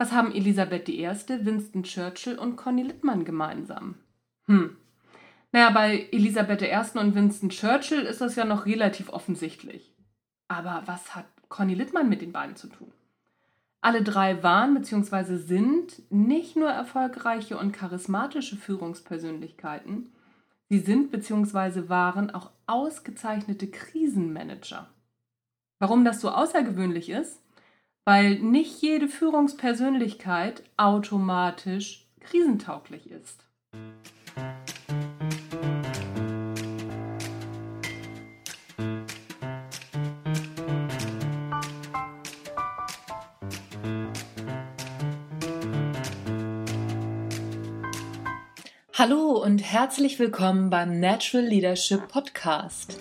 Was haben Elisabeth I., Winston Churchill und Conny Littmann gemeinsam? Hm. Naja, bei Elisabeth I. und Winston Churchill ist das ja noch relativ offensichtlich. Aber was hat Conny Littmann mit den beiden zu tun? Alle drei waren bzw. sind nicht nur erfolgreiche und charismatische Führungspersönlichkeiten, sie sind bzw. waren auch ausgezeichnete Krisenmanager. Warum das so außergewöhnlich ist? Weil nicht jede Führungspersönlichkeit automatisch krisentauglich ist. Hallo und herzlich willkommen beim Natural Leadership Podcast.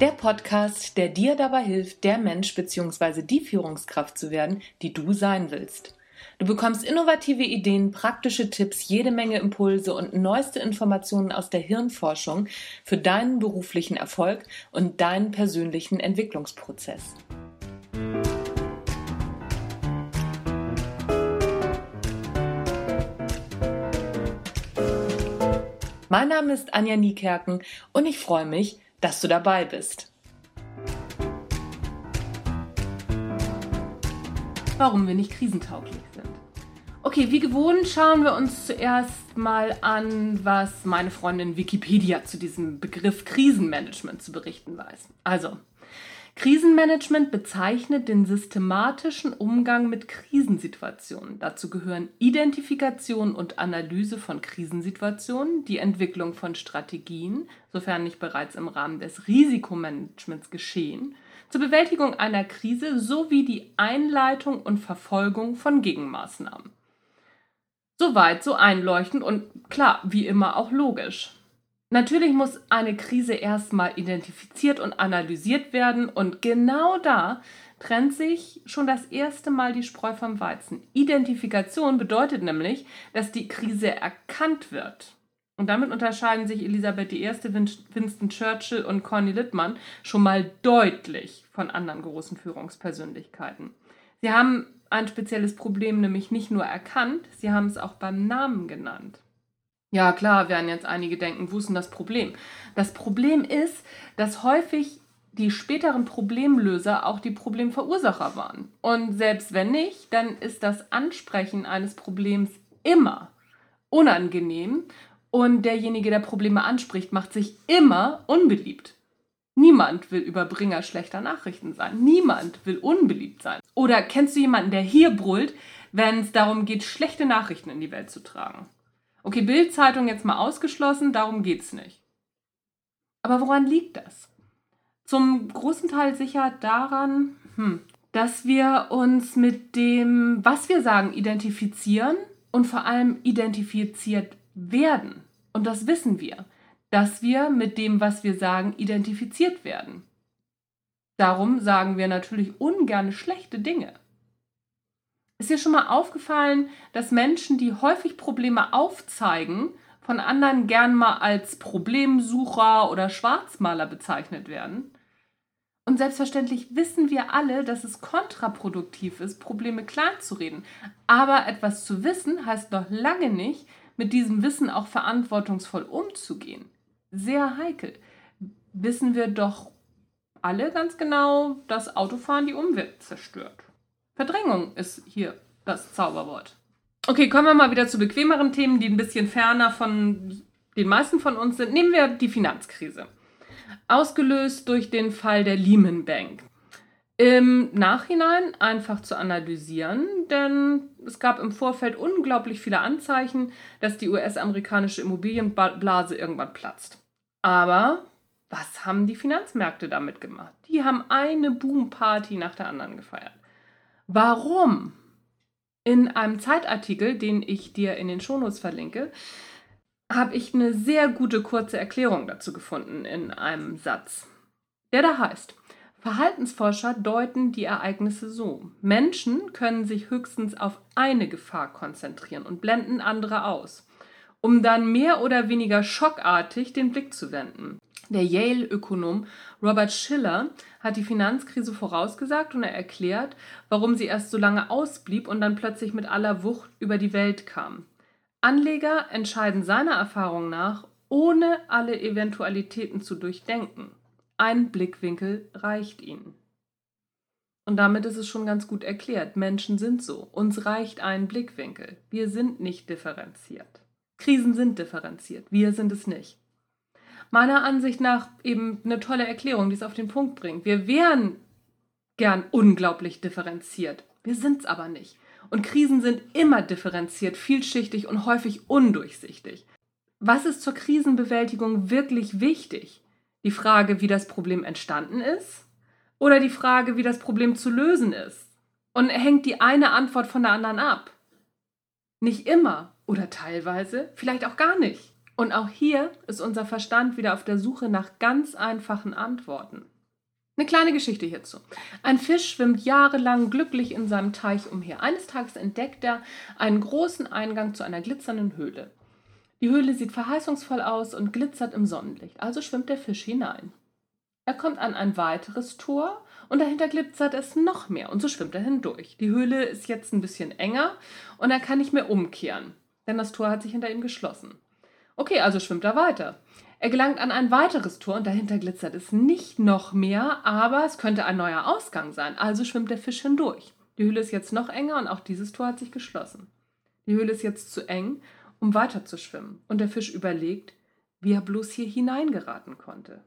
Der Podcast, der dir dabei hilft, der Mensch bzw. die Führungskraft zu werden, die du sein willst. Du bekommst innovative Ideen, praktische Tipps, jede Menge Impulse und neueste Informationen aus der Hirnforschung für deinen beruflichen Erfolg und deinen persönlichen Entwicklungsprozess. Mein Name ist Anja Niekerken und ich freue mich, dass du dabei bist. Warum wir nicht krisentauglich. Okay, wie gewohnt schauen wir uns zuerst mal an, was meine Freundin Wikipedia zu diesem Begriff Krisenmanagement zu berichten weiß. Also, Krisenmanagement bezeichnet den systematischen Umgang mit Krisensituationen. Dazu gehören Identifikation und Analyse von Krisensituationen, die Entwicklung von Strategien, sofern nicht bereits im Rahmen des Risikomanagements geschehen, zur Bewältigung einer Krise sowie die Einleitung und Verfolgung von Gegenmaßnahmen. Soweit so einleuchtend und klar, wie immer auch logisch. Natürlich muss eine Krise erstmal identifiziert und analysiert werden und genau da trennt sich schon das erste Mal die Spreu vom Weizen. Identifikation bedeutet nämlich, dass die Krise erkannt wird. Und damit unterscheiden sich Elisabeth I., Winston Churchill und Conny Littmann schon mal deutlich von anderen großen Führungspersönlichkeiten. Sie haben ein spezielles Problem nämlich nicht nur erkannt, sie haben es auch beim Namen genannt. Ja, klar, werden jetzt einige denken, wo ist denn das Problem? Das Problem ist, dass häufig die späteren Problemlöser auch die Problemverursacher waren. Und selbst wenn nicht, dann ist das Ansprechen eines Problems immer unangenehm und derjenige, der Probleme anspricht, macht sich immer unbeliebt. Niemand will Überbringer schlechter Nachrichten sein. Niemand will unbeliebt sein. Oder kennst du jemanden, der hier brüllt, wenn es darum geht, schlechte Nachrichten in die Welt zu tragen? Okay, Bildzeitung jetzt mal ausgeschlossen, darum geht es nicht. Aber woran liegt das? Zum großen Teil sicher daran, hm, dass wir uns mit dem, was wir sagen, identifizieren und vor allem identifiziert werden. Und das wissen wir dass wir mit dem, was wir sagen, identifiziert werden. Darum sagen wir natürlich ungern schlechte Dinge. Ist dir schon mal aufgefallen, dass Menschen, die häufig Probleme aufzeigen, von anderen gern mal als Problemsucher oder Schwarzmaler bezeichnet werden? Und selbstverständlich wissen wir alle, dass es kontraproduktiv ist, Probleme klein zu reden. Aber etwas zu wissen heißt noch lange nicht, mit diesem Wissen auch verantwortungsvoll umzugehen sehr heikel. Wissen wir doch alle ganz genau, dass Autofahren die Umwelt zerstört. Verdrängung ist hier das Zauberwort. Okay, kommen wir mal wieder zu bequemeren Themen, die ein bisschen ferner von den meisten von uns sind. Nehmen wir die Finanzkrise. Ausgelöst durch den Fall der Lehman Bank. Im Nachhinein einfach zu analysieren, denn es gab im Vorfeld unglaublich viele Anzeichen, dass die US-amerikanische Immobilienblase irgendwann platzt. Aber was haben die Finanzmärkte damit gemacht? Die haben eine Boomparty nach der anderen gefeiert. Warum? In einem Zeitartikel, den ich dir in den Shownotes verlinke, habe ich eine sehr gute kurze Erklärung dazu gefunden in einem Satz, der da heißt, Verhaltensforscher deuten die Ereignisse so. Menschen können sich höchstens auf eine Gefahr konzentrieren und blenden andere aus. um dann mehr oder weniger schockartig den Blick zu wenden. Der Yale-Ökonom Robert Schiller hat die Finanzkrise vorausgesagt und er erklärt, warum sie erst so lange ausblieb und dann plötzlich mit aller Wucht über die Welt kam. Anleger entscheiden seiner Erfahrung nach, ohne alle Eventualitäten zu durchdenken. Ein Blickwinkel reicht ihnen. Und damit ist es schon ganz gut erklärt. Menschen sind so. Uns reicht ein Blickwinkel. Wir sind nicht differenziert. Krisen sind differenziert. Wir sind es nicht meiner Ansicht nach eben eine tolle Erklärung, die es auf den Punkt bringt. Wir wären gern unglaublich differenziert. Wir sind es aber nicht. Und Krisen sind immer differenziert, vielschichtig und häufig undurchsichtig. Was ist zur Krisenbewältigung wirklich wichtig? Die Frage, wie das Problem entstanden ist? Oder die Frage, wie das Problem zu lösen ist? Und hängt die eine Antwort von der anderen ab? Nicht immer oder teilweise, vielleicht auch gar nicht. Und auch hier ist unser Verstand wieder auf der Suche nach ganz einfachen Antworten. Eine kleine Geschichte hierzu. Ein Fisch schwimmt jahrelang glücklich in seinem Teich umher. Eines Tages entdeckt er einen großen Eingang zu einer glitzernden Höhle. Die Höhle sieht verheißungsvoll aus und glitzert im Sonnenlicht, also schwimmt der Fisch hinein. Er kommt an ein weiteres Tor und dahinter glitzert es noch mehr und so schwimmt er hindurch. Die Höhle ist jetzt ein bisschen enger und er kann nicht mehr umkehren, denn das Tor hat sich hinter ihm geschlossen. Okay, also schwimmt er weiter. Er gelangt an ein weiteres Tor und dahinter glitzert es nicht noch mehr, aber es könnte ein neuer Ausgang sein. Also schwimmt der Fisch hindurch. Die Höhle ist jetzt noch enger und auch dieses Tor hat sich geschlossen. Die Höhle ist jetzt zu eng, um weiter zu schwimmen. Und der Fisch überlegt, wie er bloß hier hineingeraten konnte.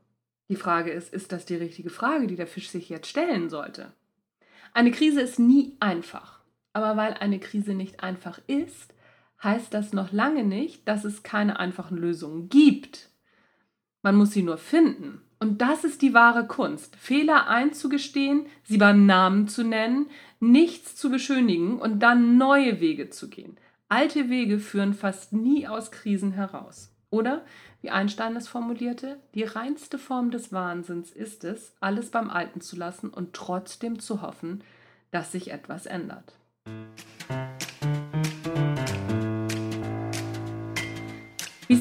Die Frage ist, ist das die richtige Frage, die der Fisch sich jetzt stellen sollte? Eine Krise ist nie einfach. Aber weil eine Krise nicht einfach ist, heißt das noch lange nicht, dass es keine einfachen Lösungen gibt. Man muss sie nur finden. Und das ist die wahre Kunst. Fehler einzugestehen, sie beim Namen zu nennen, nichts zu beschönigen und dann neue Wege zu gehen. Alte Wege führen fast nie aus Krisen heraus. Oder, wie Einstein es formulierte, die reinste Form des Wahnsinns ist es, alles beim Alten zu lassen und trotzdem zu hoffen, dass sich etwas ändert.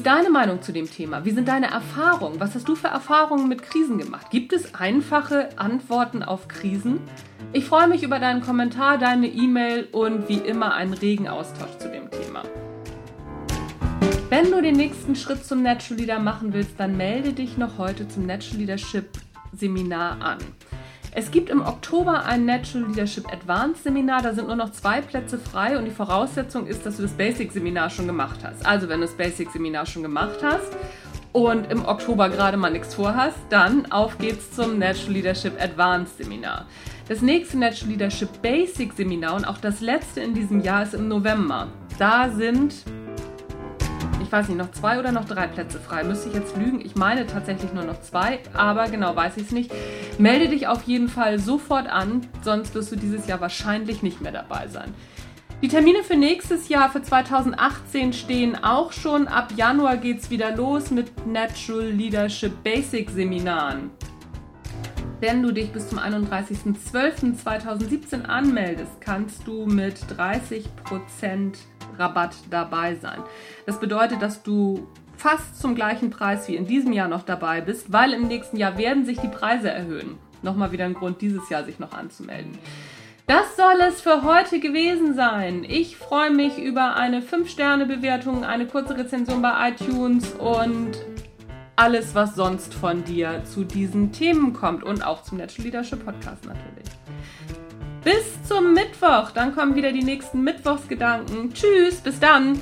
Ist deine Meinung zu dem Thema? Wie sind deine Erfahrungen? Was hast du für Erfahrungen mit Krisen gemacht? Gibt es einfache Antworten auf Krisen? Ich freue mich über deinen Kommentar, deine E-Mail und wie immer einen regen Austausch zu dem Thema. Wenn du den nächsten Schritt zum Natural Leader machen willst, dann melde dich noch heute zum Natural Leadership Seminar an. Es gibt im Oktober ein Natural Leadership Advanced Seminar. Da sind nur noch zwei Plätze frei und die Voraussetzung ist, dass du das Basic Seminar schon gemacht hast. Also, wenn du das Basic Seminar schon gemacht hast und im Oktober gerade mal nichts vorhast, dann auf geht's zum Natural Leadership Advanced Seminar. Das nächste Natural Leadership Basic Seminar und auch das letzte in diesem Jahr ist im November. Da sind weiß nicht, noch zwei oder noch drei Plätze frei. Müsste ich jetzt lügen? Ich meine tatsächlich nur noch zwei, aber genau weiß ich es nicht. Melde dich auf jeden Fall sofort an, sonst wirst du dieses Jahr wahrscheinlich nicht mehr dabei sein. Die Termine für nächstes Jahr, für 2018, stehen auch schon. Ab Januar geht es wieder los mit Natural Leadership Basic Seminaren. Wenn du dich bis zum 31.12.2017 anmeldest, kannst du mit 30% Rabatt dabei sein. Das bedeutet, dass du fast zum gleichen Preis wie in diesem Jahr noch dabei bist, weil im nächsten Jahr werden sich die Preise erhöhen. Nochmal wieder ein Grund, dieses Jahr sich noch anzumelden. Das soll es für heute gewesen sein. Ich freue mich über eine 5-Sterne-Bewertung, eine kurze Rezension bei iTunes und alles, was sonst von dir zu diesen Themen kommt und auch zum Natural Leadership Podcast natürlich. Bis zum Mittwoch. Dann kommen wieder die nächsten Mittwochsgedanken. Tschüss, bis dann.